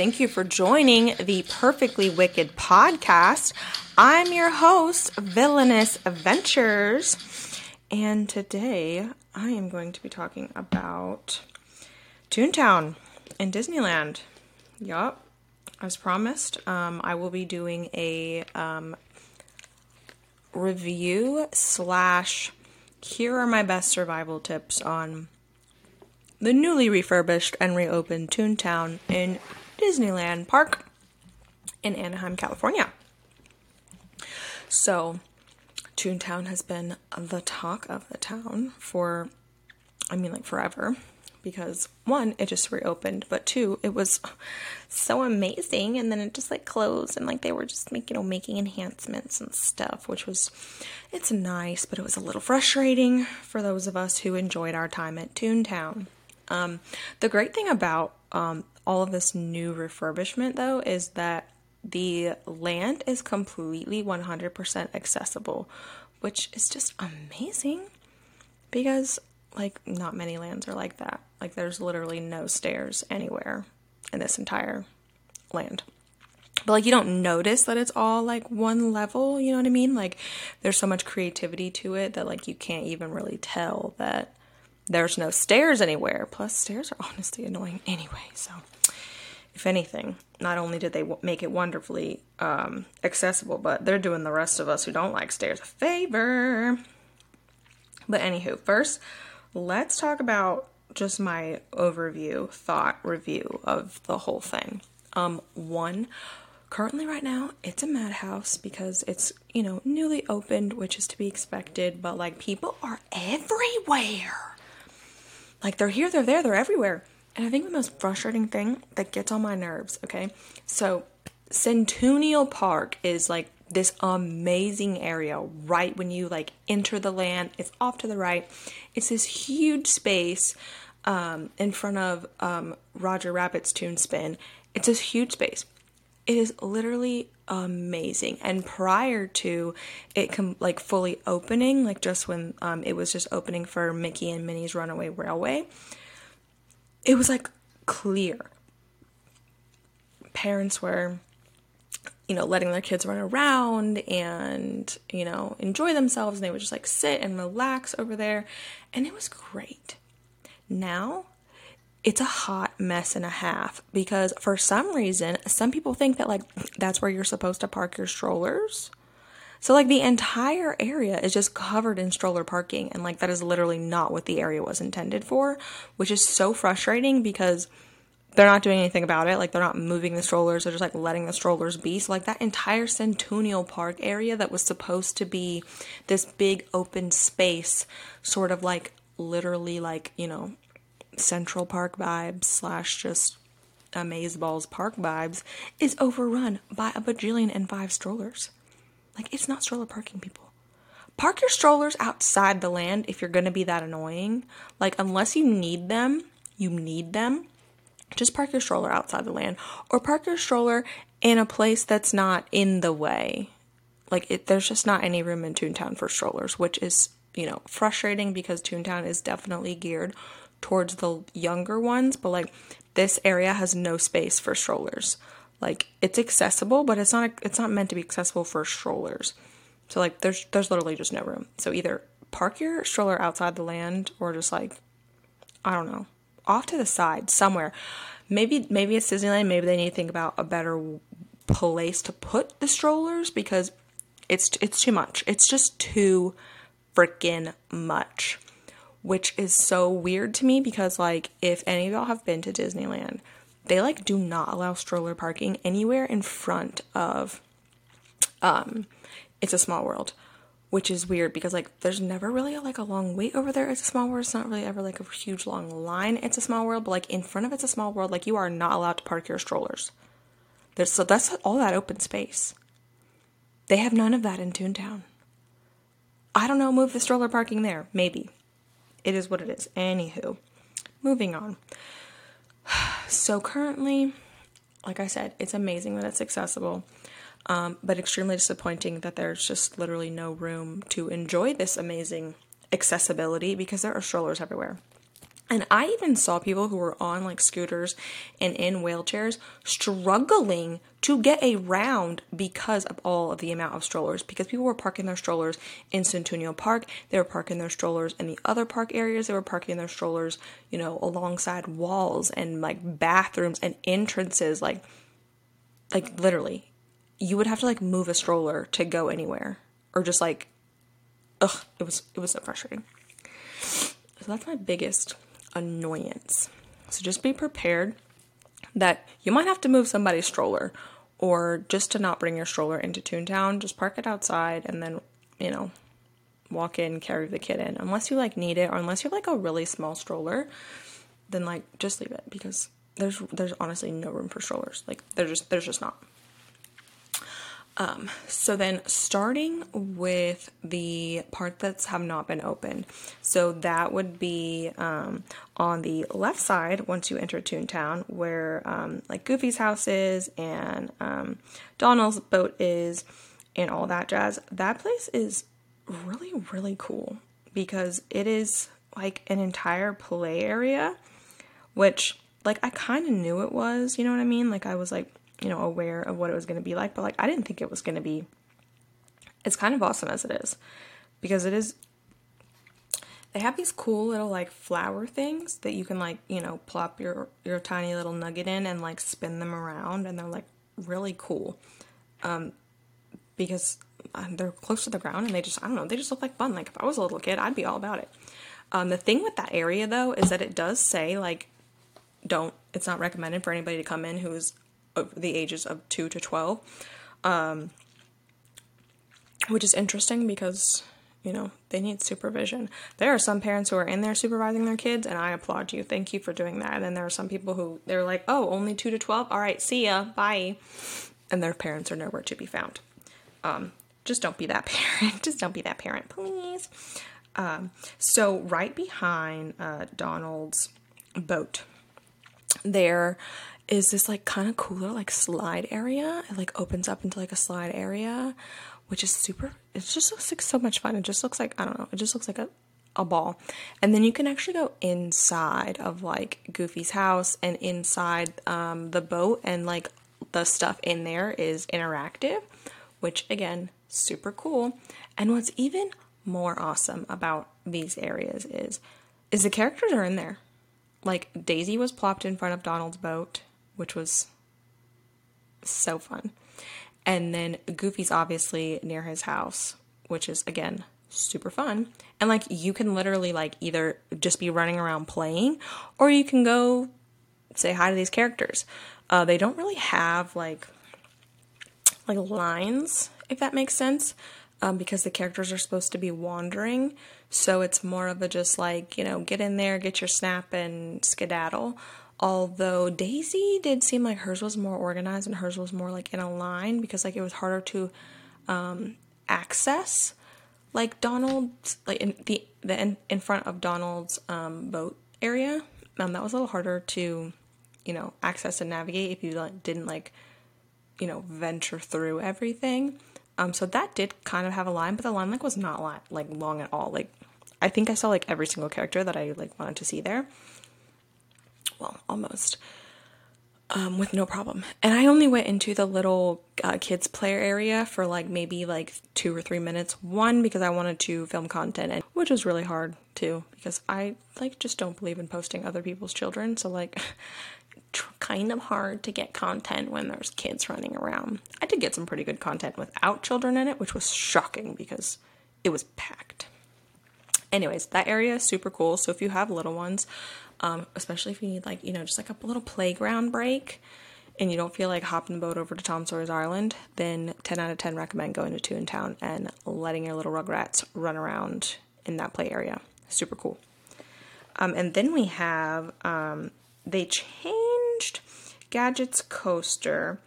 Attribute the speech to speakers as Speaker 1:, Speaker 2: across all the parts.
Speaker 1: Thank you for joining the Perfectly Wicked podcast. I'm your host, Villainous Ventures, and today I am going to be talking about Toontown in Disneyland. Yup, as promised, um, I will be doing a um, review slash here are my best survival tips on the newly refurbished and reopened Toontown in Disneyland Park in Anaheim, California. So, Toontown has been the talk of the town for, I mean, like forever. Because one, it just reopened, but two, it was so amazing, and then it just like closed, and like they were just making, you know, making enhancements and stuff, which was, it's nice, but it was a little frustrating for those of us who enjoyed our time at Toontown. Um, the great thing about um, all of this new refurbishment, though, is that the land is completely 100% accessible, which is just amazing because, like, not many lands are like that. Like, there's literally no stairs anywhere in this entire land. But, like, you don't notice that it's all like one level, you know what I mean? Like, there's so much creativity to it that, like, you can't even really tell that there's no stairs anywhere. Plus, stairs are honestly annoying anyway. So, if anything, not only did they w- make it wonderfully um, accessible, but they're doing the rest of us who don't like stairs a favor. But, anywho, first, let's talk about just my overview, thought review of the whole thing. Um, one, currently right now it's a madhouse because it's you know newly opened which is to be expected but like people are everywhere like they're here, they're there, they're everywhere. And I think the most frustrating thing that gets on my nerves, okay? So Centennial Park is like this amazing area right when you like enter the land. It's off to the right. It's this huge space um, in front of um, Roger Rabbit's Toon Spin. It's this huge space. It is literally amazing. And prior to it com- like fully opening, like just when um, it was just opening for Mickey and Minnie's Runaway Railway, it was like clear. Parents were, you know, letting their kids run around and, you know, enjoy themselves. And they would just like sit and relax over there. And it was great. Now it's a hot mess and a half because for some reason some people think that like that's where you're supposed to park your strollers. So like the entire area is just covered in stroller parking and like that is literally not what the area was intended for which is so frustrating because they're not doing anything about it. Like they're not moving the strollers. They're just like letting the strollers be. So like that entire centennial park area that was supposed to be this big open space sort of like literally like you know Central Park vibes slash just Amazeballs Park vibes is overrun by a bajillion and five strollers. Like, it's not stroller parking, people. Park your strollers outside the land if you're gonna be that annoying. Like, unless you need them, you need them. Just park your stroller outside the land or park your stroller in a place that's not in the way. Like, it, there's just not any room in Toontown for strollers, which is, you know, frustrating because Toontown is definitely geared towards the younger ones, but like this area has no space for strollers. Like it's accessible, but it's not it's not meant to be accessible for strollers. So like there's there's literally just no room. So either park your stroller outside the land or just like I don't know, off to the side somewhere. Maybe maybe it's Disneyland, maybe they need to think about a better place to put the strollers because it's it's too much. It's just too freaking much which is so weird to me because like if any of y'all have been to Disneyland, they like do not allow stroller parking anywhere in front of um it's a small world which is weird because like there's never really a, like a long wait over there it's a small world. It's not really ever like a huge long line it's a small world but like in front of it's a small world like you are not allowed to park your strollers. There's so that's all that open space. They have none of that in toontown. I don't know move the stroller parking there. Maybe it is what it is. Anywho, moving on. So currently, like I said, it's amazing that it's accessible, um, but extremely disappointing that there's just literally no room to enjoy this amazing accessibility because there are strollers everywhere. And I even saw people who were on like scooters and in wheelchairs struggling to get around because of all of the amount of strollers. Because people were parking their strollers in Centennial Park, they were parking their strollers in the other park areas, they were parking their strollers, you know, alongside walls and like bathrooms and entrances. Like, like literally, you would have to like move a stroller to go anywhere, or just like, ugh, it was it was so frustrating. So that's my biggest annoyance. So just be prepared that you might have to move somebody's stroller or just to not bring your stroller into Toontown, just park it outside and then, you know, walk in, carry the kid in. Unless you like need it or unless you have like a really small stroller, then like just leave it because there's there's honestly no room for strollers. Like there's just there's just not. Um, so then starting with the part that's have not been opened. So that would be um, on the left side once you enter Toontown where um, like Goofy's house is and um, Donald's boat is and all that jazz. That place is really, really cool because it is like an entire play area, which like I kind of knew it was, you know what I mean? Like I was like you know, aware of what it was going to be like, but like I didn't think it was going to be it's kind of awesome as it is because it is they have these cool little like flower things that you can like, you know, plop your your tiny little nugget in and like spin them around and they're like really cool. Um because uh, they're close to the ground and they just I don't know, they just look like fun. Like if I was a little kid, I'd be all about it. Um the thing with that area though is that it does say like don't it's not recommended for anybody to come in who's of the ages of 2 to 12. Um, which is interesting because, you know, they need supervision. There are some parents who are in there supervising their kids, and I applaud you. Thank you for doing that. And then there are some people who they're like, oh, only 2 to 12? All right, see ya, bye. And their parents are nowhere to be found. Um, just don't be that parent. just don't be that parent, please. Um, so, right behind uh, Donald's boat, there is this like kind of cooler like slide area. It like opens up into like a slide area, which is super. It just looks like so much fun. It just looks like I don't know. It just looks like a a ball. And then you can actually go inside of like Goofy's house and inside um, the boat, and like the stuff in there is interactive, which again, super cool. And what's even more awesome about these areas is is the characters are in there. Like Daisy was plopped in front of Donald's boat which was so fun. And then Goofy's obviously near his house, which is again super fun. And like you can literally like either just be running around playing or you can go say hi to these characters. Uh, they don't really have like like lines, if that makes sense, um, because the characters are supposed to be wandering. So it's more of a just like you know get in there, get your snap, and skedaddle. Although Daisy did seem like hers was more organized and hers was more like in a line because like it was harder to um, access like Donald's like in the the in, in front of Donald's um, boat area. Um, that was a little harder to you know access and navigate if you like, didn't like you know venture through everything. Um, so that did kind of have a line, but the line like was not like long at all. Like I think I saw like every single character that I like wanted to see there well, almost, um, with no problem. And I only went into the little uh, kids player area for like maybe like two or three minutes. One because I wanted to film content, and which was really hard too because I like just don't believe in posting other people's children. So like. kind of hard to get content when there's kids running around. I did get some pretty good content without children in it, which was shocking because it was packed. Anyways, that area is super cool. So if you have little ones, um, especially if you need like you know just like a little playground break and you don't feel like hopping the boat over to Tom Sawyer's Island, then 10 out of 10 recommend going to Toontown and letting your little Rugrats run around in that play area. Super cool. Um, and then we have, um, they changed Gadget's coaster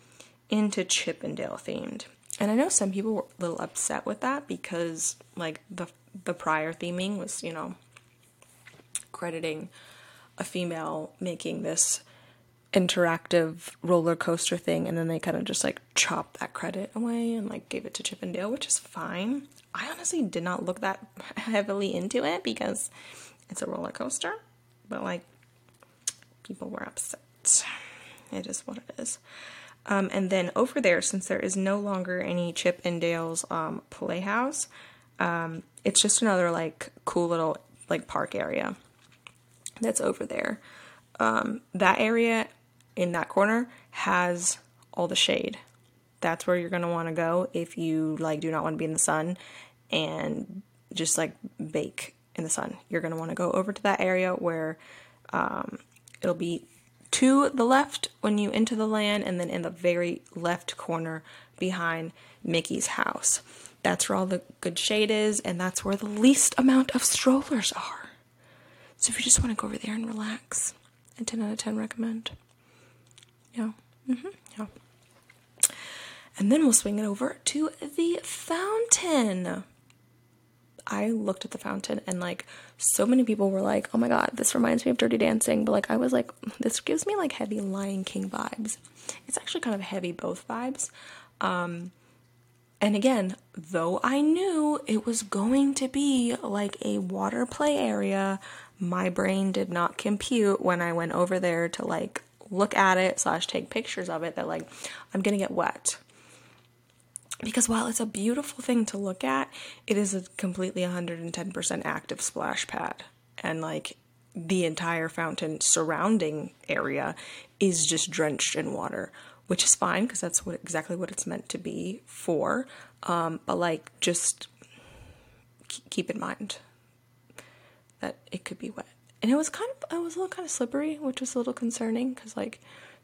Speaker 1: into Chip 'n Dale themed. And I know some people were a little upset with that because, like, the the prior theming was, you know, crediting a female making this interactive roller coaster thing and then they kind of just like chopped that credit away and like gave it to Chip 'n Dale, which is fine. I honestly did not look that heavily into it because it's a roller coaster. but like people were upset. It is what it is. Um, and then over there, since there is no longer any Chip and Dale's um, Playhouse, um, it's just another like cool little like park area that's over there. Um, that area in that corner has all the shade. That's where you're gonna want to go if you like do not want to be in the sun and just like bake in the sun. You're gonna want to go over to that area where um, it'll be to the left when you enter the land, and then in the very left corner behind Mickey's house. That's where all the good shade is, and that's where the least amount of strollers are. So if you just want to go over there and relax, a 10 out of 10 recommend. Yeah. Mm-hmm. Yeah. And then we'll swing it over to the fountain. I looked at the fountain and like so many people were like, "Oh my god, this reminds me of Dirty Dancing," but like I was like, "This gives me like heavy Lion King vibes." It's actually kind of heavy both vibes. Um, and again, though I knew it was going to be like a water play area, my brain did not compute when I went over there to like look at it slash take pictures of it that like I'm gonna get wet. Because while it's a beautiful thing to look at, it is a completely 110% active splash pad. And like the entire fountain surrounding area is just drenched in water, which is fine because that's what exactly what it's meant to be for. Um, but like, just keep in mind that it could be wet. And it was kind of, it was a little kind of slippery, which was a little concerning because like,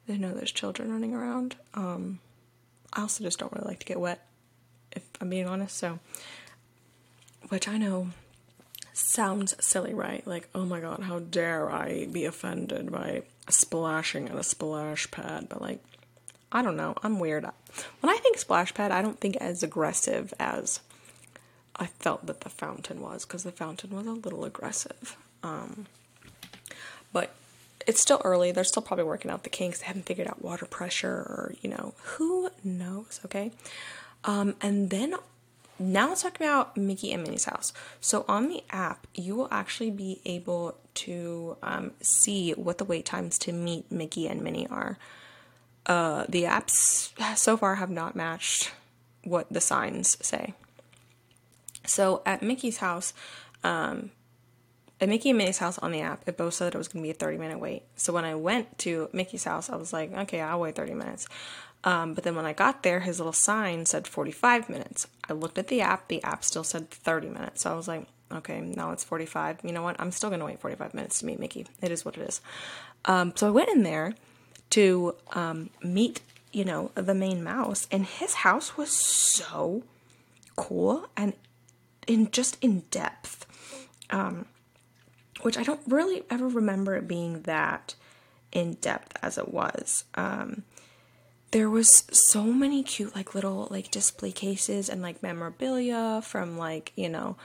Speaker 1: I know there's children running around. Um, I also just don't really like to get wet, if I'm being honest. So, which I know sounds silly, right? Like, oh my god, how dare I be offended by splashing in a splash pad? But like, I don't know. I'm weird. When I think splash pad, I don't think as aggressive as I felt that the fountain was, because the fountain was a little aggressive. Um, but it's still early. They're still probably working out the kinks. They haven't figured out water pressure or, you know, who knows, okay? Um, and then now let's talk about Mickey and Minnie's house. So on the app, you will actually be able to um, see what the wait times to meet Mickey and Minnie are. Uh, the apps so far have not matched what the signs say. So at Mickey's house, um, at Mickey and Minnie's house on the app, it both said it was going to be a 30 minute wait. So when I went to Mickey's house, I was like, okay, I'll wait 30 minutes. Um, but then when I got there, his little sign said 45 minutes. I looked at the app, the app still said 30 minutes. So I was like, okay, now it's 45. You know what? I'm still going to wait 45 minutes to meet Mickey. It is what it is. Um, so I went in there to um, meet, you know, the main mouse, and his house was so cool and in just in depth. Um, which I don't really ever remember it being that in depth as it was. Um, there was so many cute like little like display cases and like memorabilia from like you know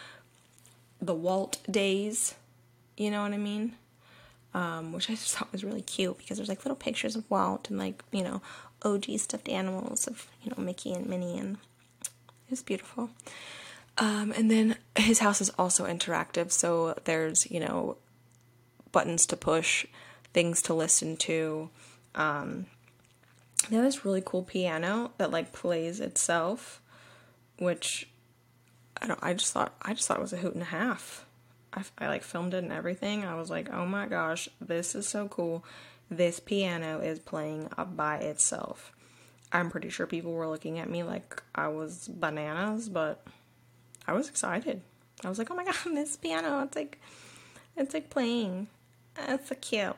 Speaker 1: the Walt days, you know what I mean? Um, which I just thought was really cute because there's like little pictures of Walt and like you know OG stuffed animals of you know Mickey and Minnie and it was beautiful. Um, and then his house is also interactive, so there's you know buttons to push, things to listen to. Um, they have this really cool piano that like plays itself, which I don't. I just thought I just thought it was a hoot and a half. I, I like filmed it and everything. I was like, oh my gosh, this is so cool. This piano is playing by itself. I'm pretty sure people were looking at me like I was bananas, but I was excited. I was like, oh my god, this piano, it's like, it's like playing. It's so cute.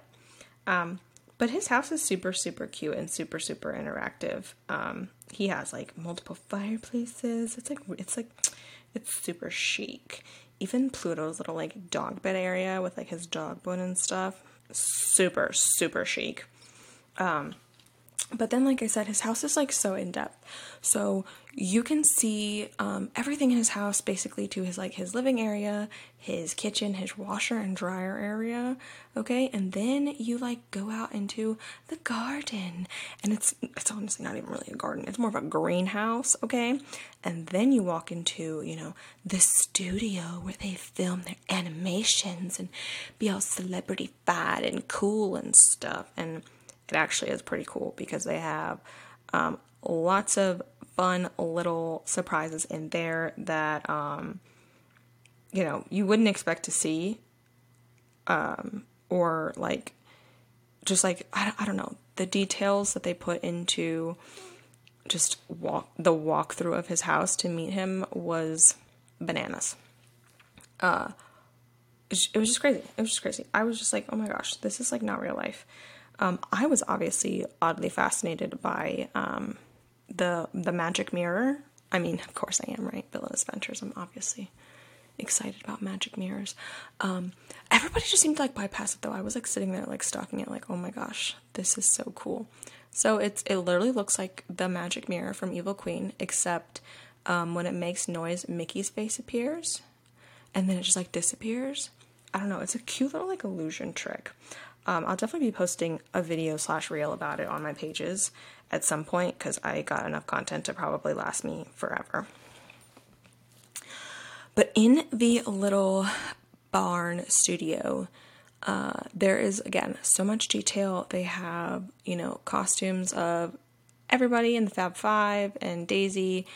Speaker 1: Um, but his house is super, super cute and super, super interactive. Um, he has like multiple fireplaces. It's like, it's like, it's super chic. Even Pluto's little like dog bed area with like his dog bone and stuff. Super, super chic. Um, but then, like I said, his house is like so in depth. So you can see um, everything in his house basically to his like his living area, his kitchen, his washer and dryer area. Okay, and then you like go out into the garden, and it's it's honestly not even really a garden. It's more of a greenhouse. Okay, and then you walk into you know the studio where they film their animations and be all celebrity fat and cool and stuff and it actually is pretty cool because they have um, lots of fun little surprises in there that um, you know you wouldn't expect to see um, or like just like I, I don't know the details that they put into just walk the walkthrough of his house to meet him was bananas. Uh it was just crazy. It was just crazy. I was just like oh my gosh this is like not real life. Um, I was obviously oddly fascinated by um, the the magic mirror. I mean, of course I am, right? Villainous Ventures. I'm obviously excited about magic mirrors. Um, everybody just seemed to like bypass it though. I was like sitting there like stalking it, like, oh my gosh, this is so cool. So it's it literally looks like the magic mirror from Evil Queen, except um, when it makes noise, Mickey's face appears, and then it just like disappears. I don't know. It's a cute little like illusion trick. Um, I'll definitely be posting a video slash reel about it on my pages at some point because I got enough content to probably last me forever. But in the little barn studio, uh, there is again so much detail. They have, you know, costumes of everybody in the Fab Five and Daisy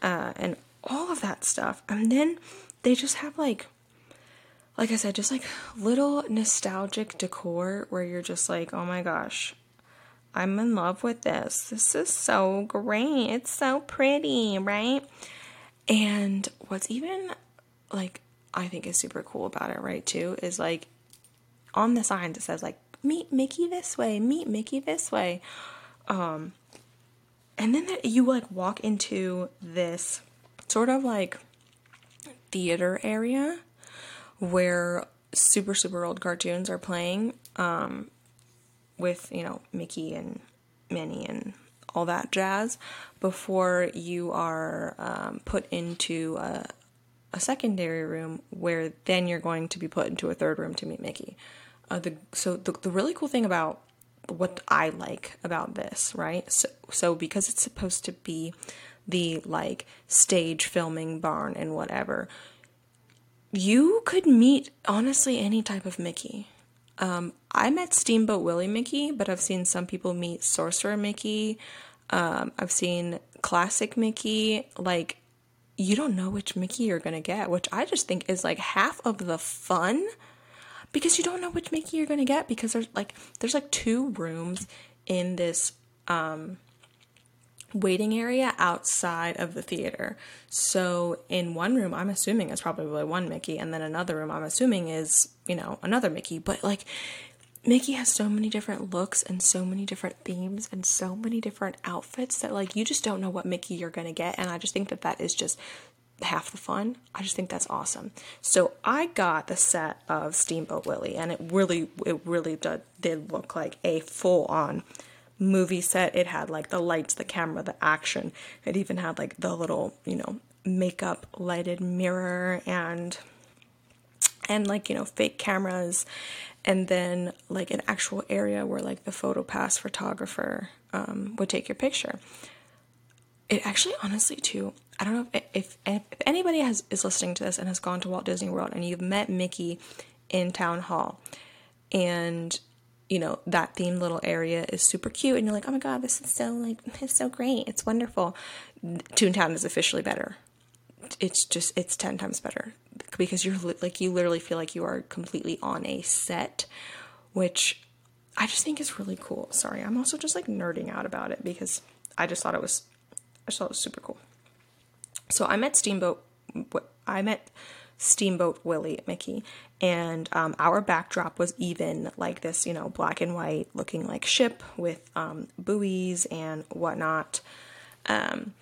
Speaker 1: uh, and all of that stuff. And then they just have like like I said, just like little nostalgic decor where you're just like, oh my gosh, I'm in love with this. This is so great. It's so pretty, right? And what's even like I think is super cool about it, right, too, is like on the signs it says like meet Mickey this way, meet Mickey this way. Um and then you like walk into this sort of like theater area where super super old cartoons are playing um, with you know Mickey and Minnie and all that jazz before you are um, put into a, a, secondary room where then you're going to be put into a third room to meet Mickey. Uh, the, so the, the really cool thing about what I like about this, right? So, so because it's supposed to be the like stage filming barn and whatever, you could meet honestly any type of Mickey. Um, I met Steamboat Willie Mickey, but I've seen some people meet Sorcerer Mickey. Um, I've seen classic Mickey. Like, you don't know which Mickey you're gonna get, which I just think is like half of the fun because you don't know which Mickey you're gonna get because there's like there's like two rooms in this um waiting area outside of the theater. So in one room, I'm assuming is probably one Mickey, and then another room, I'm assuming is, you know, another Mickey. But like, Mickey has so many different looks and so many different themes and so many different outfits that like you just don't know what Mickey you're gonna get. And I just think that that is just half the fun. I just think that's awesome. So I got the set of Steamboat Willie, and it really, it really did, did look like a full on movie set. It had like the lights, the camera, the action. It even had like the little, you know, makeup lighted mirror and and like, you know, fake cameras and then like an actual area where like the photo pass photographer um, would take your picture. It actually honestly too, I don't know if, if, if anybody has is listening to this and has gone to Walt Disney World and you've met Mickey in town hall and you know, that themed little area is super cute and you're like, oh my god, this is so like it's so great. It's wonderful. Toontown is officially better. It's just it's 10 times better because you're like you literally feel like you are completely on a set, which I just think is really cool. Sorry, I'm also just like nerding out about it because I just thought it was I just thought it was super cool. So I met Steamboat I met Steamboat Willie Mickey. And um, our backdrop was even like this, you know, black and white looking like ship with um, buoys and whatnot. Um,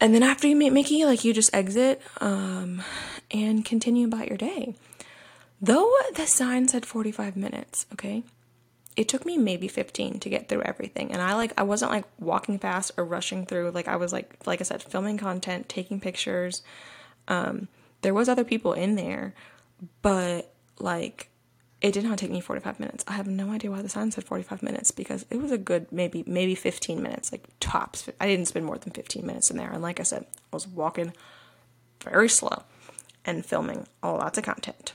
Speaker 1: and then after you meet Mickey, like you just exit um, and continue about your day. Though the sign said 45 minutes, okay? it took me maybe 15 to get through everything and i like i wasn't like walking fast or rushing through like i was like like i said filming content taking pictures um there was other people in there but like it did not take me 45 minutes. I have no idea why the sign said 45 minutes because it was a good maybe maybe 15 minutes like tops. I didn't spend more than 15 minutes in there. And like i said i was walking very slow and filming a lots of content.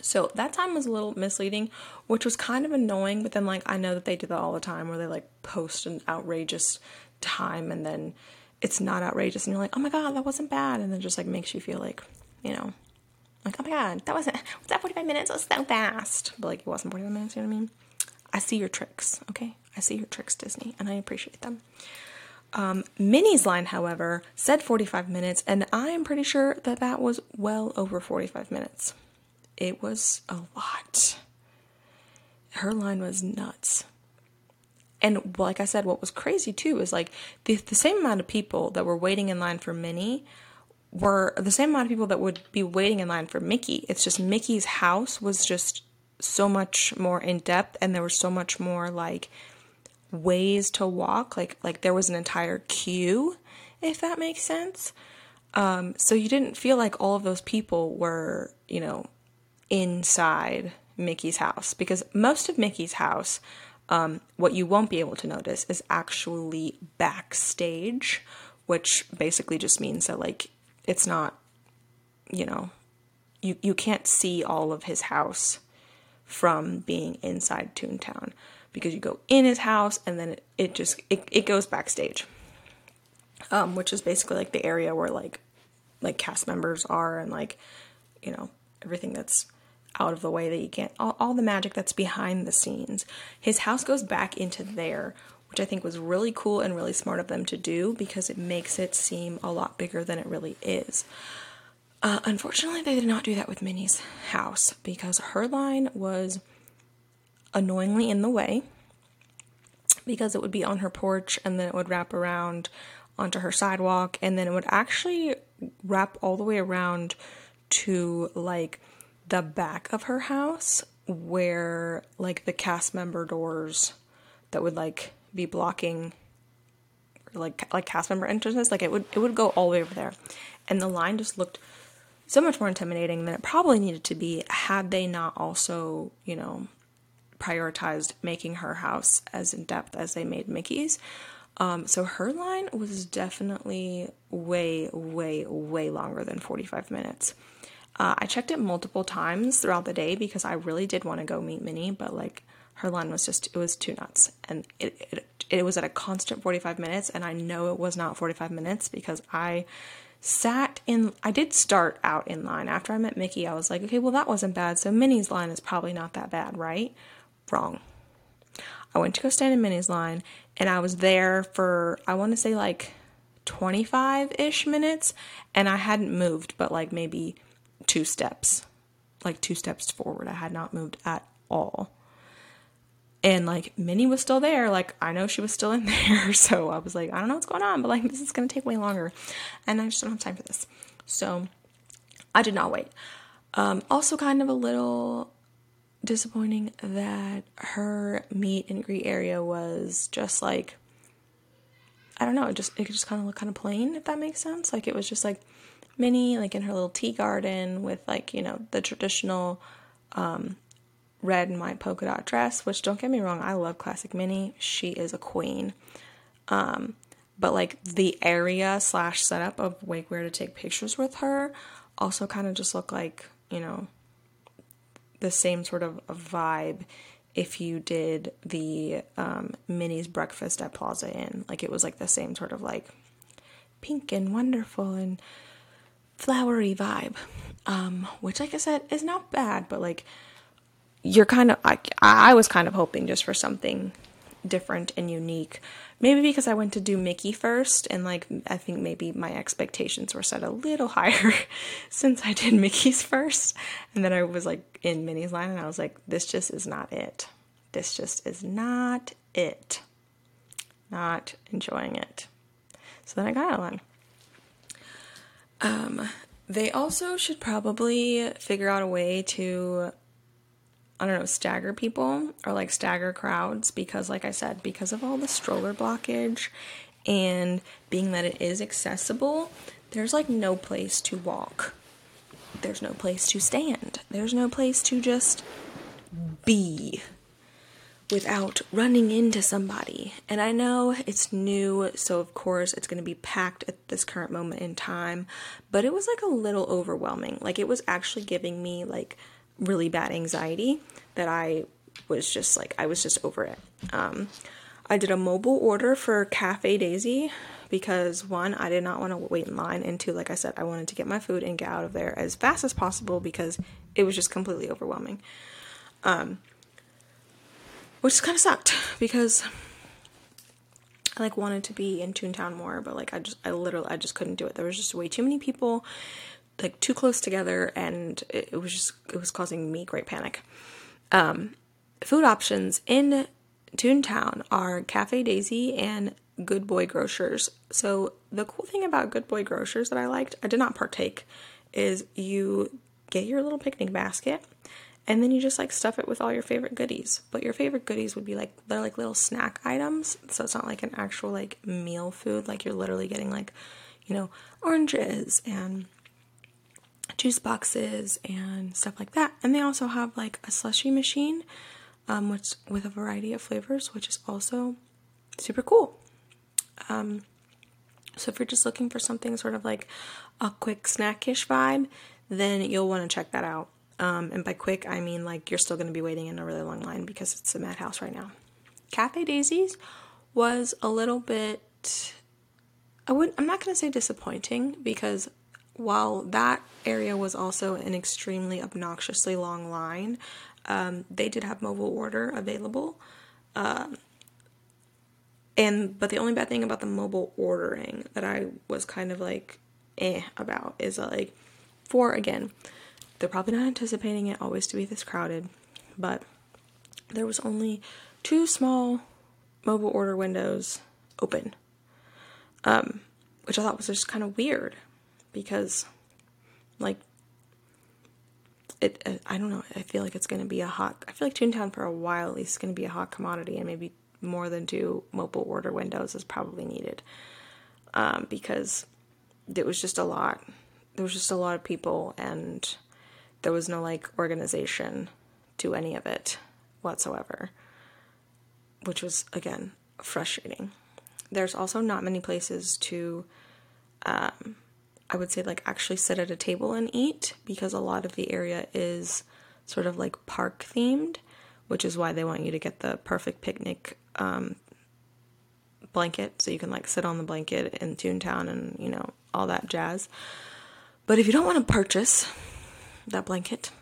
Speaker 1: So that time was a little misleading, which was kind of annoying, but then like I know that they do that all the time where they like post an outrageous time and then it's not outrageous and you're like, "Oh my god, that wasn't bad." And then just like makes you feel like, you know, like, "Oh my god, that wasn't was that 45 minutes? It was so fast." But like it wasn't 45 minutes, you know what I mean? I see your tricks, okay? I see your tricks, Disney, and I appreciate them. Um, Minnie's line, however, said 45 minutes, and I am pretty sure that that was well over 45 minutes it was a lot. Her line was nuts. And like I said, what was crazy too is like the, the same amount of people that were waiting in line for Minnie were the same amount of people that would be waiting in line for Mickey. It's just Mickey's house was just so much more in depth and there was so much more like ways to walk. Like like there was an entire queue, if that makes sense. Um, so you didn't feel like all of those people were, you know, inside Mickey's house because most of Mickey's house, um, what you won't be able to notice is actually backstage, which basically just means that like it's not, you know, you you can't see all of his house from being inside Toontown because you go in his house and then it, it just it, it goes backstage. Um, which is basically like the area where like like cast members are and like you know everything that's out of the way that you can't all, all the magic that's behind the scenes his house goes back into there which i think was really cool and really smart of them to do because it makes it seem a lot bigger than it really is. Uh, unfortunately they did not do that with minnie's house because her line was annoyingly in the way because it would be on her porch and then it would wrap around onto her sidewalk and then it would actually wrap all the way around to like the back of her house where like the cast member doors that would like be blocking like like cast member entrances like it would it would go all the way over there. And the line just looked so much more intimidating than it probably needed to be had they not also you know prioritized making her house as in depth as they made mickey's. Um, so her line was definitely way way way longer than 45 minutes. Uh, I checked it multiple times throughout the day because I really did want to go meet Minnie, but like her line was just it was too nuts, and it, it it was at a constant 45 minutes, and I know it was not 45 minutes because I sat in I did start out in line after I met Mickey. I was like, okay, well that wasn't bad, so Minnie's line is probably not that bad, right? Wrong. I went to go stand in Minnie's line, and I was there for I want to say like 25 ish minutes, and I hadn't moved, but like maybe two steps, like two steps forward. I had not moved at all. And like Minnie was still there, like I know she was still in there, so I was like, I don't know what's going on, but like this is gonna take way longer, and I just don't have time for this. So I did not wait. Um, also, kind of a little disappointing that her meet and greet area was just like I don't know, it just it just kind of looked kind of plain, if that makes sense. Like it was just like Minnie, like in her little tea garden with like, you know, the traditional um, red and white polka dot dress, which don't get me wrong, I love classic Minnie. She is a queen. Um, but like the area slash setup of like where to take pictures with her also kind of just look like, you know, the same sort of vibe if you did the um, Minnie's breakfast at Plaza Inn. Like it was like the same sort of like pink and wonderful and flowery vibe, um, which, like I said, is not bad, but like you're kind of, I, I was kind of hoping just for something different and unique. Maybe because I went to do Mickey first, and like I think maybe my expectations were set a little higher since I did Mickey's first, and then I was like in Minnie's line, and I was like, this just is not it. This just is not it. Not enjoying it. So then I got line. Um, they also should probably figure out a way to I don't know, stagger people or like stagger crowds because, like I said, because of all the stroller blockage and being that it is accessible, there's like no place to walk. There's no place to stand. There's no place to just be without running into somebody. And I know it's new, so of course it's going to be packed at this current moment in time, but it was like a little overwhelming. Like it was actually giving me like really bad anxiety that I was just like I was just over it. Um, I did a mobile order for Cafe Daisy because one, I did not want to wait in line, and two, like I said, I wanted to get my food and get out of there as fast as possible because it was just completely overwhelming. Um, which kind of sucked because I like wanted to be in Toontown more, but like I just I literally I just couldn't do it. There was just way too many people, like too close together, and it, it was just it was causing me great panic. Um, food options in Toontown are Cafe Daisy and Good Boy Grocers. So the cool thing about Good Boy Grocers that I liked, I did not partake, is you get your little picnic basket and then you just like stuff it with all your favorite goodies. But your favorite goodies would be like they're like little snack items, so it's not like an actual like meal food. Like you're literally getting like, you know, oranges and juice boxes and stuff like that. And they also have like a slushy machine, um, which with a variety of flavors, which is also super cool. Um, so if you're just looking for something sort of like a quick snackish vibe, then you'll want to check that out. Um, and by quick, I mean like you're still going to be waiting in a really long line because it's a madhouse right now. Cafe Daisies was a little bit. I would. I'm not going to say disappointing because while that area was also an extremely obnoxiously long line, um, they did have mobile order available. Um, and but the only bad thing about the mobile ordering that I was kind of like eh about is like for again they're probably not anticipating it always to be this crowded, but there was only two small mobile order windows open, um, which I thought was just kind of weird because, like, it, it, I don't know. I feel like it's going to be a hot. I feel like Toontown for a while at least is going to be a hot commodity, and maybe more than two mobile order windows is probably needed um, because it was just a lot. There was just a lot of people, and there was no like organization to any of it whatsoever, which was again frustrating. There's also not many places to, um, I would say, like actually sit at a table and eat because a lot of the area is sort of like park themed, which is why they want you to get the perfect picnic um, blanket so you can like sit on the blanket in Toontown and you know all that jazz. But if you don't want to purchase that blanket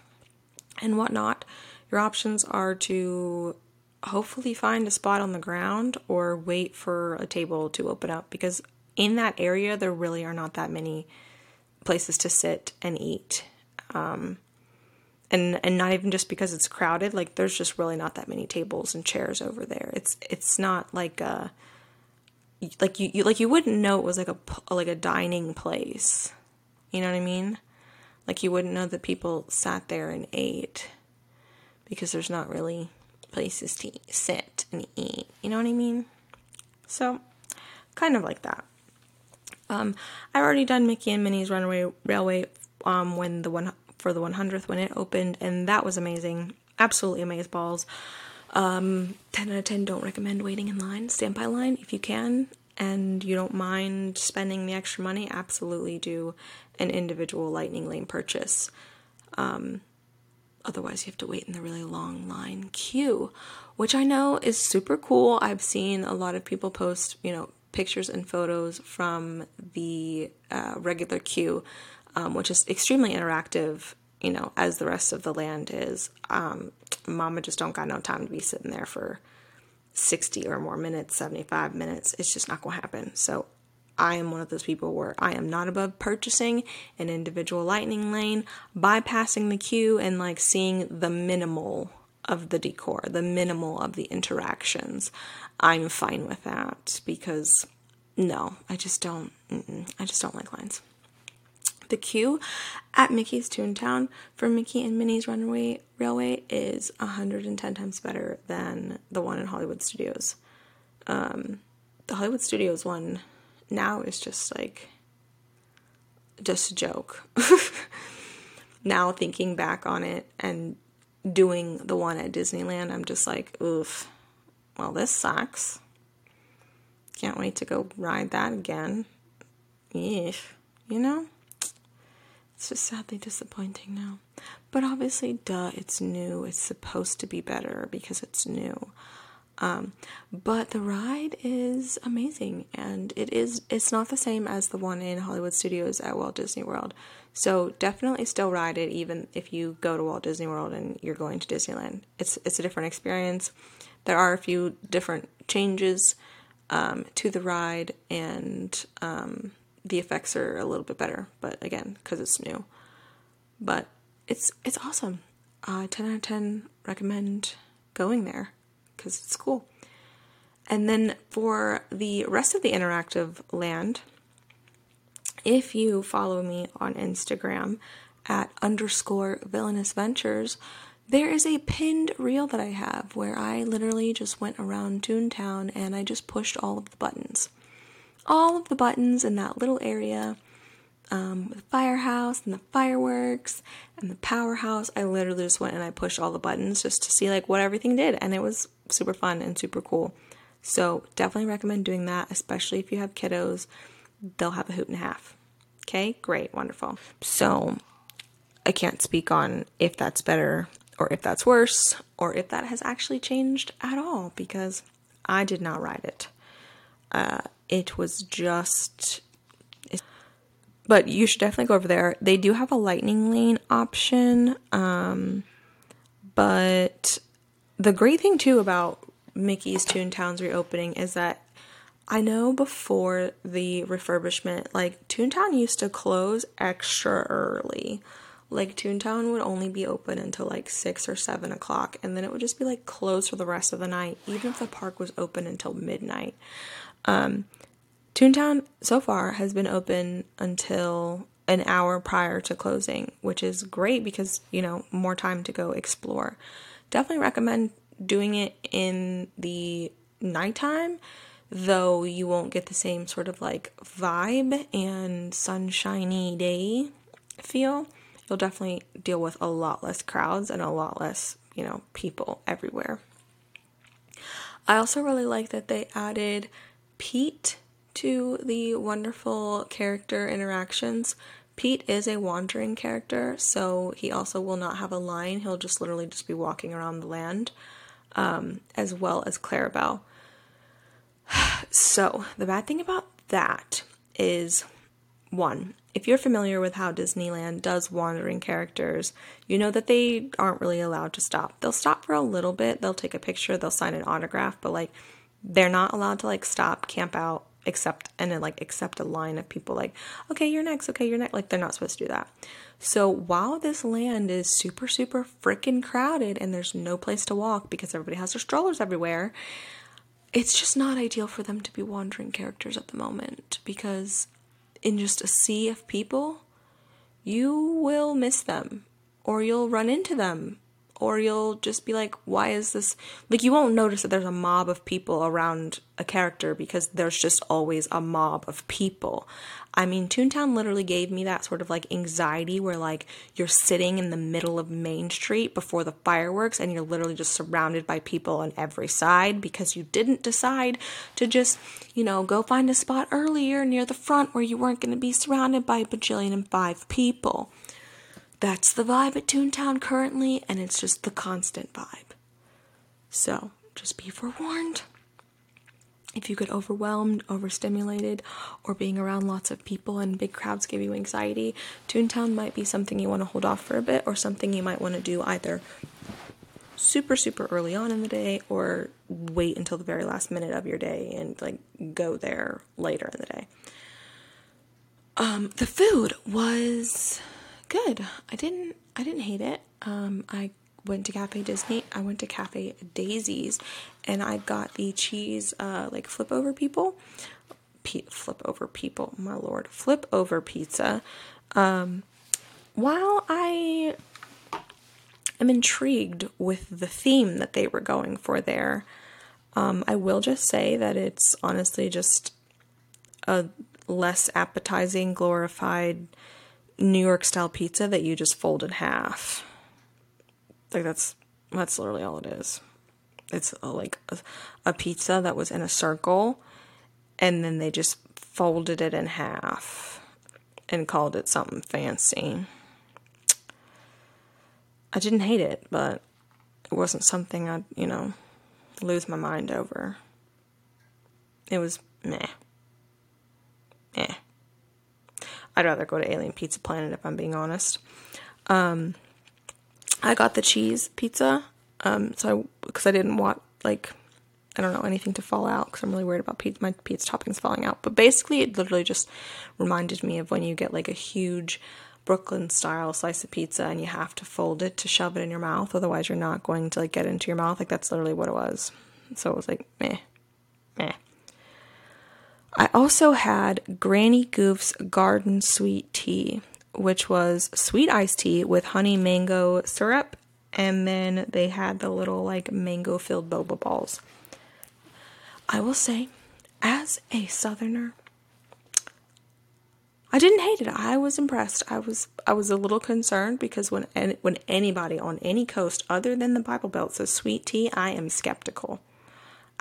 Speaker 1: and whatnot, your options are to hopefully find a spot on the ground or wait for a table to open up because in that area there really are not that many places to sit and eat. Um, and and not even just because it's crowded, like there's just really not that many tables and chairs over there. It's it's not like a like you, you like you wouldn't know it was like a like a dining place. You know what I mean? Like you wouldn't know that people sat there and ate because there's not really places to sit and eat. You know what I mean? So, kind of like that. Um, I've already done Mickey and Minnie's Runaway Railway um, when the one for the 100th when it opened, and that was amazing. Absolutely amazing balls. Um, 10 out of 10. Don't recommend waiting in line. Stand by line if you can and you don't mind spending the extra money, absolutely do an individual Lightning Lane purchase. Um, otherwise, you have to wait in the really long line queue, which I know is super cool. I've seen a lot of people post, you know, pictures and photos from the uh, regular queue, um, which is extremely interactive. You know, as the rest of the land is. Um, Mama just don't got no time to be sitting there for 60 or more minutes, 75 minutes. It's just not going to happen. So I am one of those people where I am not above purchasing an individual lightning lane, bypassing the queue, and like seeing the minimal of the decor, the minimal of the interactions. I'm fine with that because no, I just don't. I just don't like lines. The queue at Mickey's Toontown for Mickey and Minnie's Runaway Railway is 110 times better than the one in Hollywood Studios. Um, the Hollywood Studios one now is just like just a joke. now thinking back on it and doing the one at Disneyland, I'm just like, oof. Well, this sucks. Can't wait to go ride that again. Yeah, you know? It's just sadly disappointing now. But obviously, duh, it's new. It's supposed to be better because it's new. Um, but the ride is amazing and it is it's not the same as the one in Hollywood Studios at Walt Disney World. So definitely still ride it even if you go to Walt Disney World and you're going to Disneyland. It's it's a different experience. There are a few different changes um, to the ride and um, the effects are a little bit better, but again, because it's new. But it's it's awesome. Uh, 10 out of 10 recommend going there because it's cool. And then for the rest of the interactive land, if you follow me on Instagram at underscore villainous ventures, there is a pinned reel that I have where I literally just went around Toontown and I just pushed all of the buttons. All of the buttons in that little area um, the firehouse and the fireworks and the powerhouse. I literally just went and I pushed all the buttons just to see like what everything did, and it was super fun and super cool. So definitely recommend doing that, especially if you have kiddos. They'll have a hoot and a half. Okay, great, wonderful. So I can't speak on if that's better or if that's worse or if that has actually changed at all because I did not ride it. Uh, it was just but you should definitely go over there. They do have a lightning lane option. Um, but the great thing too about Mickey's Toontown's reopening is that I know before the refurbishment, like Toontown used to close extra early. Like Toontown would only be open until like six or seven o'clock, and then it would just be like closed for the rest of the night, even if the park was open until midnight. Um, Toontown so far has been open until an hour prior to closing, which is great because, you know, more time to go explore. Definitely recommend doing it in the nighttime, though you won't get the same sort of like vibe and sunshiny day feel. You'll definitely deal with a lot less crowds and a lot less, you know, people everywhere. I also really like that they added Pete to the wonderful character interactions. Pete is a wandering character, so he also will not have a line. He'll just literally just be walking around the land, um, as well as Clarabelle. So, the bad thing about that is one, if you're familiar with how Disneyland does wandering characters, you know that they aren't really allowed to stop. They'll stop for a little bit, they'll take a picture, they'll sign an autograph, but like they're not allowed to like stop, camp out, accept and then like accept a line of people like okay you're next okay you're next like they're not supposed to do that. So while this land is super super freaking crowded and there's no place to walk because everybody has their strollers everywhere it's just not ideal for them to be wandering characters at the moment because in just a sea of people you will miss them or you'll run into them or you'll just be like, why is this? Like, you won't notice that there's a mob of people around a character because there's just always a mob of people. I mean, Toontown literally gave me that sort of like anxiety where, like, you're sitting in the middle of Main Street before the fireworks and you're literally just surrounded by people on every side because you didn't decide to just, you know, go find a spot earlier near the front where you weren't going to be surrounded by a bajillion and five people. That's the vibe at Toontown currently, and it's just the constant vibe. So, just be forewarned. If you get overwhelmed, overstimulated, or being around lots of people and big crowds give you anxiety, Toontown might be something you want to hold off for a bit, or something you might want to do either super, super early on in the day, or wait until the very last minute of your day and like go there later in the day. Um, the food was good. I didn't I didn't hate it. Um, I went to Cafe Disney. I went to Cafe Daisy's, and I got the cheese uh, like flip over people, P- flip over people. My lord, flip over pizza. Um, while I am intrigued with the theme that they were going for there, um, I will just say that it's honestly just a less appetizing, glorified New York style pizza that you just fold in half. Like that's that's literally all it is. It's a, like a, a pizza that was in a circle, and then they just folded it in half and called it something fancy. I didn't hate it, but it wasn't something I'd, you know, lose my mind over. It was meh. Eh. I'd rather go to Alien Pizza Planet if I'm being honest. Um, I got the cheese pizza, um, so because I, I, didn't want like I don't know anything to fall out because I'm really worried about pizza, my pizza toppings falling out. But basically, it literally just reminded me of when you get like a huge Brooklyn style slice of pizza and you have to fold it to shove it in your mouth, otherwise you're not going to like get into your mouth. Like that's literally what it was. So it was like meh, meh. I also had Granny Goof's Garden Sweet Tea, which was sweet iced tea with honey mango syrup, and then they had the little like mango filled boba balls. I will say, as a southerner, I didn't hate it. I was impressed. I was I was a little concerned because when when anybody on any coast other than the Bible Belt says sweet tea, I am skeptical.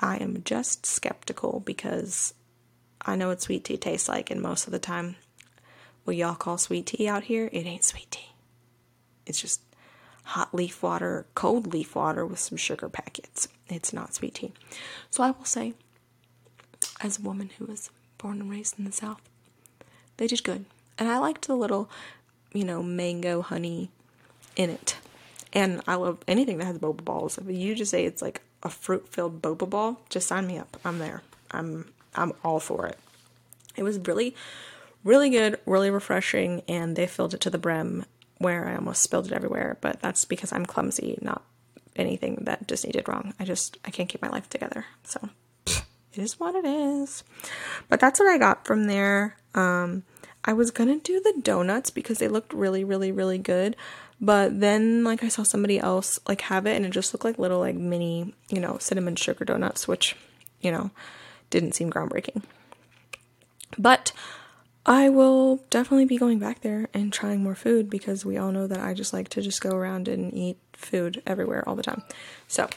Speaker 1: I am just skeptical because I know what sweet tea tastes like, and most of the time, what y'all call sweet tea out here, it ain't sweet tea. It's just hot leaf water, cold leaf water with some sugar packets. It's not sweet tea. So I will say, as a woman who was born and raised in the South, they did good. And I liked the little, you know, mango honey in it. And I love anything that has boba balls. If you just say it's like a fruit filled boba ball, just sign me up. I'm there. I'm I'm all for it. It was really, really good, really refreshing, and they filled it to the brim where I almost spilled it everywhere. But that's because I'm clumsy, not anything that Disney did wrong. I just I can't keep my life together. So it is what it is. But that's what I got from there. Um, I was gonna do the donuts because they looked really, really, really good. But then like I saw somebody else like have it and it just looked like little like mini, you know, cinnamon sugar donuts, which, you know, didn't seem groundbreaking. But I will definitely be going back there and trying more food because we all know that I just like to just go around and eat food everywhere all the time. So,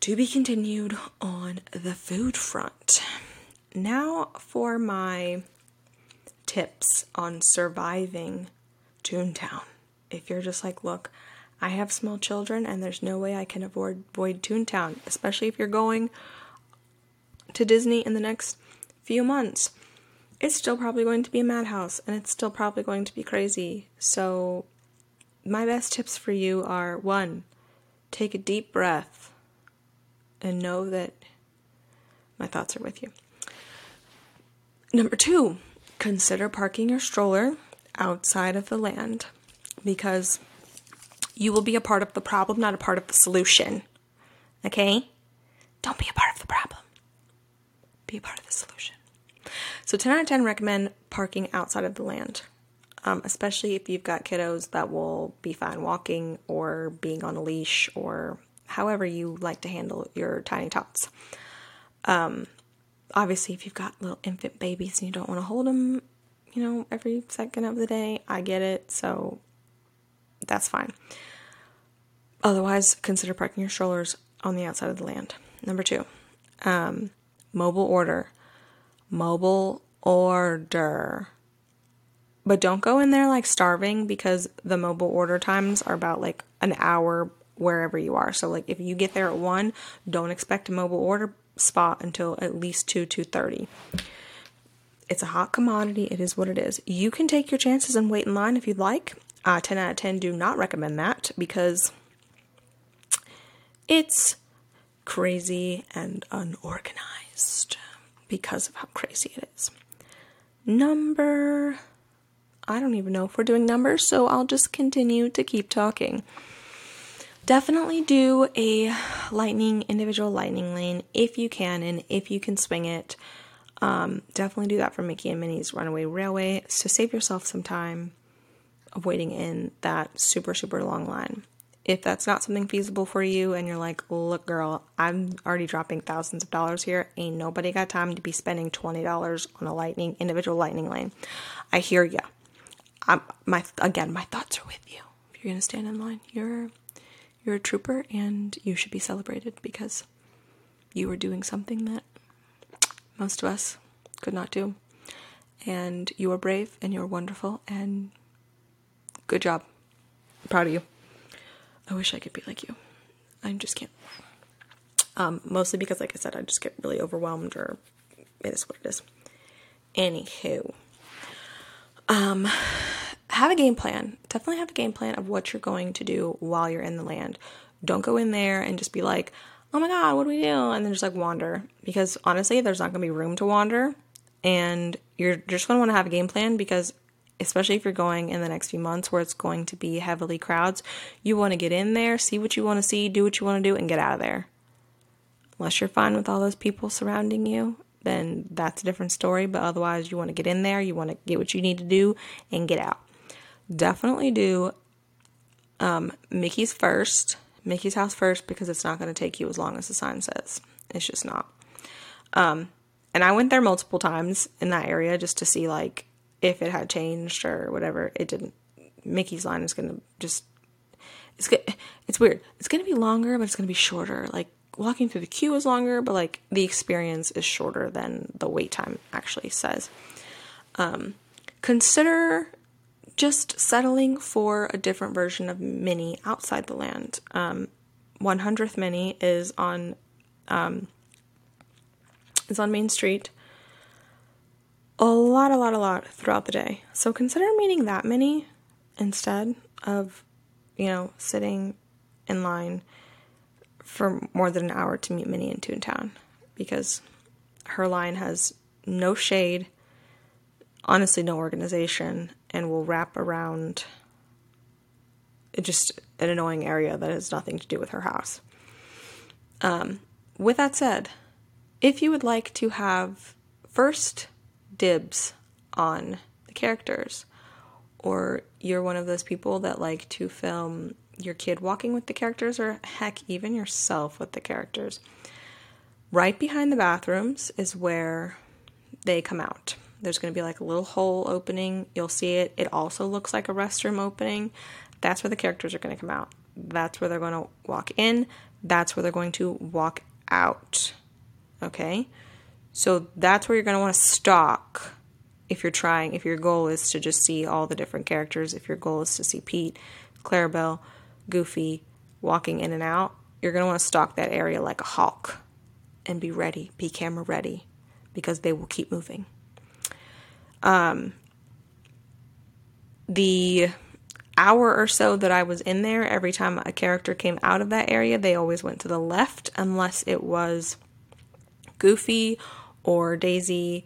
Speaker 1: to be continued on the food front. Now for my tips on surviving Toontown. If you're just like, look, I have small children and there's no way I can avoid, Toontown, especially if you're going to Disney in the next few months. It's still probably going to be a madhouse and it's still probably going to be crazy. So, my best tips for you are one, take a deep breath and know that my thoughts are with you. Number two, consider parking your stroller outside of the land because you will be a part of the problem, not a part of the solution. Okay? Don't be a part of the problem, be a part of the solution. So, 10 out of 10 recommend parking outside of the land, um, especially if you've got kiddos that will be fine walking or being on a leash or however you like to handle your tiny tots. Um, obviously, if you've got little infant babies and you don't want to hold them, you know, every second of the day, I get it. So that's fine. Otherwise, consider parking your strollers on the outside of the land. Number two, um, mobile order. Mobile order. But don't go in there like starving because the mobile order times are about like an hour wherever you are. So like if you get there at 1, don't expect a mobile order spot until at least 2 2:30. It's a hot commodity. It is what it is. You can take your chances and wait in line if you'd like. Uh, 10 out of 10 do not recommend that because it's crazy and unorganized because of how crazy it is. Number I don't even know if we're doing numbers, so I'll just continue to keep talking definitely do a lightning individual lightning lane if you can and if you can swing it Um, definitely do that for Mickey and Minnie's Runaway Railway to save yourself some time of waiting in that super, super long line. If that's not something feasible for you and you're like, look, girl, I'm already dropping thousands of dollars here, ain't nobody got time to be spending $20 on a lightning, individual lightning lane. I hear ya. I'm, my, again, my thoughts are with you. If you're going to stand in line, you're, you're a trooper and you should be celebrated because you are doing something that most of us could not do. And you are brave and you're wonderful and good job. I'm proud of you. I wish I could be like you. I just can't. Um, mostly because, like I said, I just get really overwhelmed, or it is what it is. Anywho, um, have a game plan. Definitely have a game plan of what you're going to do while you're in the land. Don't go in there and just be like, oh my god, what do we do? And then just like wander. Because honestly, there's not going to be room to wander. And you're just going to want to have a game plan because, especially if you're going in the next few months where it's going to be heavily crowds, you want to get in there, see what you want to see, do what you want to do, and get out of there. Unless you're fine with all those people surrounding you, then that's a different story. But otherwise, you want to get in there, you want to get what you need to do, and get out. Definitely do um, Mickey's first Mickey's house first because it's not going to take you as long as the sign says. It's just not. Um, and I went there multiple times in that area just to see like if it had changed or whatever. It didn't. Mickey's line is to just it's good. It's weird. It's to be longer, but it's to be shorter. Like walking through the queue is longer, but like the experience is shorter than the wait time actually says. Um, consider just settling for a different version of Minnie outside the land. Um, 100th Minnie is on um, is on Main Street a lot, a lot, a lot throughout the day. So consider meeting that Minnie instead of, you know, sitting in line for more than an hour to meet Minnie in Toontown because her line has no shade, honestly, no organization, and will wrap around just an annoying area that has nothing to do with her house. Um, with that said, if you would like to have first dibs on the characters, or you're one of those people that like to film your kid walking with the characters, or heck, even yourself with the characters, right behind the bathrooms is where they come out. There's going to be like a little hole opening. You'll see it. It also looks like a restroom opening. That's where the characters are going to come out. That's where they're going to walk in. That's where they're going to walk out. Okay? So that's where you're going to want to stalk if you're trying, if your goal is to just see all the different characters, if your goal is to see Pete, Clarabelle, Goofy walking in and out, you're going to want to stalk that area like a hawk and be ready, be camera ready, because they will keep moving. Um, the hour or so that I was in there, every time a character came out of that area, they always went to the left, unless it was Goofy or Daisy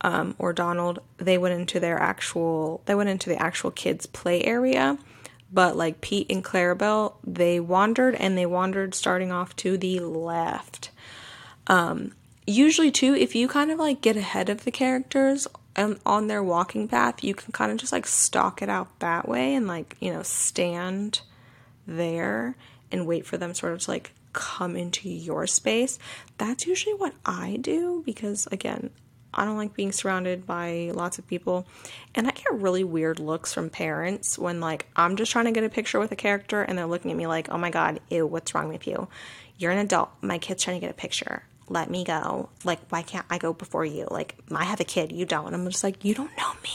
Speaker 1: um, or Donald. They went into their actual, they went into the actual kids' play area. But like Pete and Clarabelle, they wandered and they wandered starting off to the left. Um, usually, too, if you kind of like get ahead of the characters and on their walking path, you can kind of just like stalk it out that way and like, you know, stand there and wait for them sort of to like come into your space. That's usually what I do because, again, I don't like being surrounded by lots of people. And I get really weird looks from parents when, like, I'm just trying to get a picture with a character and they're looking at me like, oh my God, ew, what's wrong with you? You're an adult. My kid's trying to get a picture let me go. Like, why can't I go before you? Like, I have a kid, you don't. And I'm just like, you don't know me.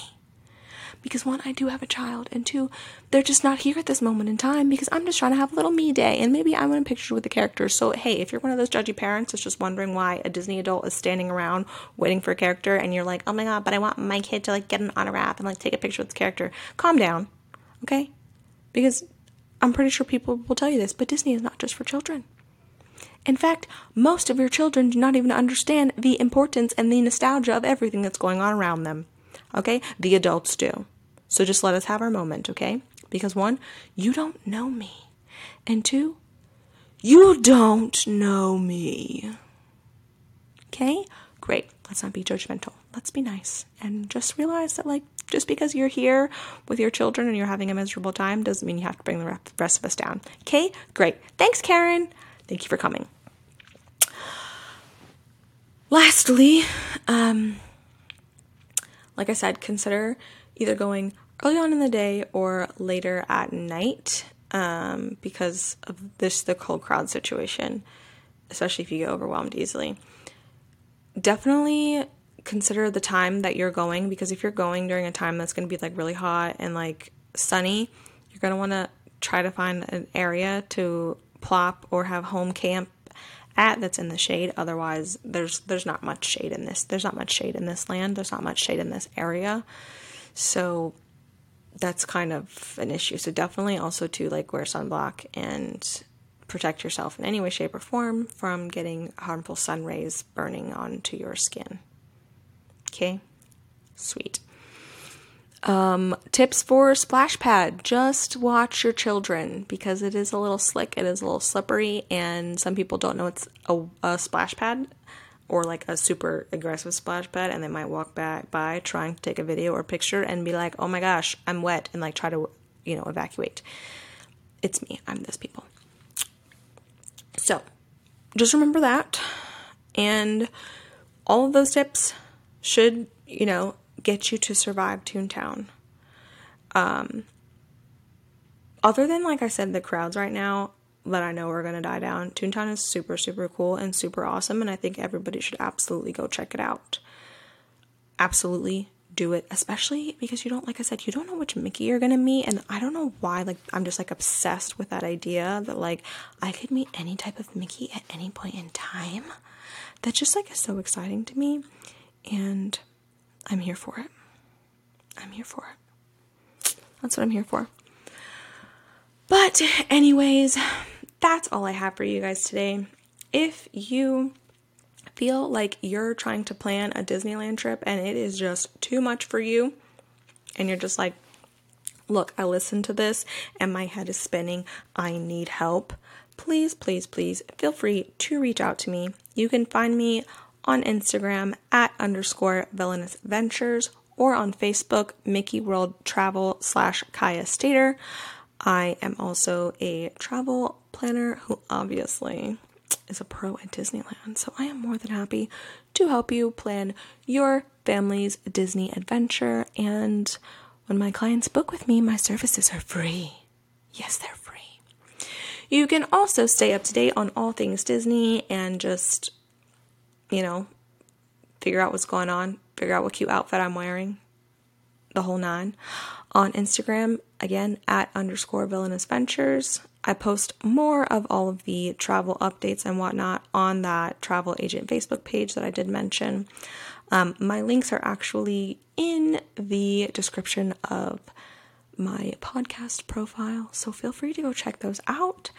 Speaker 1: Because one, I do have a child, and two, they're just not here at this moment in time because I'm just trying to have a little me day, and maybe I want a picture with the characters. So, hey, if you're one of those judgy parents that's just wondering why a Disney adult is standing around waiting for a character, and you're like, oh my god, but I want my kid to like get an autograph and like take a picture with the character, calm down, okay? Because I'm pretty sure people will tell you this, but Disney is not just for children. In fact, most of your children do not even understand the importance and the nostalgia of everything that's going on around them. Okay? The adults do. So just let us have our moment, okay? Because one, you don't know me. And two, you don't know me. Okay? Great. let's not be judgmental. Let's be nice and just realize that, like, just because you're here with your children and you're having a miserable time doesn't mean you have to bring the rest of us down. Okay, great. Thanks, Karen. Thank you for coming. Lastly, um, like I said, consider either going early on in the day or later at night um, because of this the cold crowd situation, especially if you get overwhelmed easily. Definitely consider the time that you're going because if you're going during a time that's going to be like really hot and like sunny, you're going to want to try to find an area to plop or have home camp at that's in the shade. Otherwise, there's there's not much shade in this. There's not much shade in this land. There's not much shade in this area. So that's kind of an issue. So definitely also to like wear sunblock and protect yourself in any way, shape, or form from getting harmful sun rays burning onto your skin. Okay, sweet. Um, tips for splash pad just watch your children because it is a little slick, it is a little slippery, and some people don't know it's a, a splash pad or like a super aggressive splash pad, and they might walk back by trying to take a video or picture and be like, oh my gosh, I'm wet, and like try to, you know, evacuate. It's me, I'm those people. So just remember that, and all of those tips should, you know, get you to survive Toontown. Um, other than, like I said, the crowds right now that I know are going to die down, Toontown is super, super cool and super awesome, and I think everybody should absolutely go check it out. Absolutely do it, especially because you don't, like I said, you don't know which Mickey you're to meet, and I don't know why, like, I'm just like obsessed with that idea that, like, I could meet any type of Mickey at any point in time. That just, like, is so exciting to me, and I'm here for it. I'm here for it. That's what I'm here for. But, anyways, that's all I have for you guys today. If you feel like you're trying to plan a Disneyland trip and it is just too much for you, and you're just like, look, I listened to this and my head is spinning, I need help, please, please, please feel free to reach out to me. You can find me on Instagram at underscore villainous ventures or on Facebook, Mickey World Travel slash Kiah Stader. I am also a travel planner who obviously is a pro at Disneyland, so I am more than happy to help you plan your family's Disney adventure. And when my clients book with me, my services are free. Yes, they're free. You can also stay up to date on all things Disney and just you know, figure out what's going on, figure out what cute outfit I'm wearing, the whole nine. On Instagram, again, at underscore villainous ventures. I post more of all of the travel updates and whatnot on that travel agent Facebook page that I did mention. Um, my links are actually in the description of my podcast profile, so feel free to go check those out.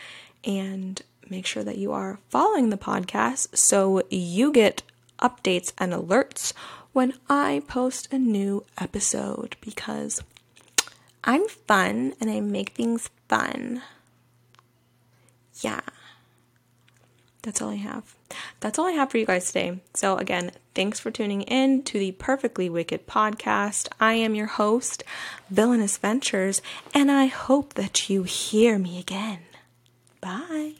Speaker 1: And make sure that you are following the podcast so you get updates and alerts when I post a new episode because I'm fun and I make things fun. Yeah. That's all I have. That's all I have for you guys today. So, again, thanks for tuning in to the Perfectly Wicked podcast. I am your host, Villainous Ventures, and I hope that you hear me again. Bye.